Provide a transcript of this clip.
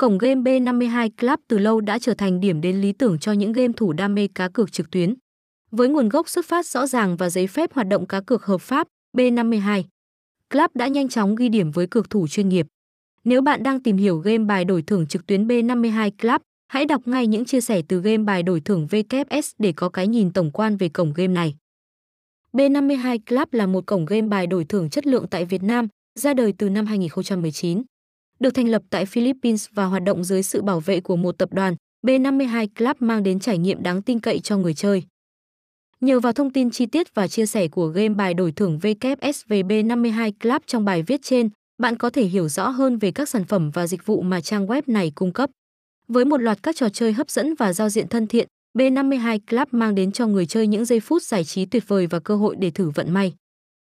Cổng game B52 Club từ lâu đã trở thành điểm đến lý tưởng cho những game thủ đam mê cá cược trực tuyến. Với nguồn gốc xuất phát rõ ràng và giấy phép hoạt động cá cược hợp pháp, B52 Club đã nhanh chóng ghi điểm với cược thủ chuyên nghiệp. Nếu bạn đang tìm hiểu game bài đổi thưởng trực tuyến B52 Club, hãy đọc ngay những chia sẻ từ game bài đổi thưởng VKS để có cái nhìn tổng quan về cổng game này. B52 Club là một cổng game bài đổi thưởng chất lượng tại Việt Nam, ra đời từ năm 2019. Được thành lập tại Philippines và hoạt động dưới sự bảo vệ của một tập đoàn, B52 Club mang đến trải nghiệm đáng tin cậy cho người chơi. Nhờ vào thông tin chi tiết và chia sẻ của game bài đổi thưởng VKS về B52 Club trong bài viết trên, bạn có thể hiểu rõ hơn về các sản phẩm và dịch vụ mà trang web này cung cấp. Với một loạt các trò chơi hấp dẫn và giao diện thân thiện, B52 Club mang đến cho người chơi những giây phút giải trí tuyệt vời và cơ hội để thử vận may.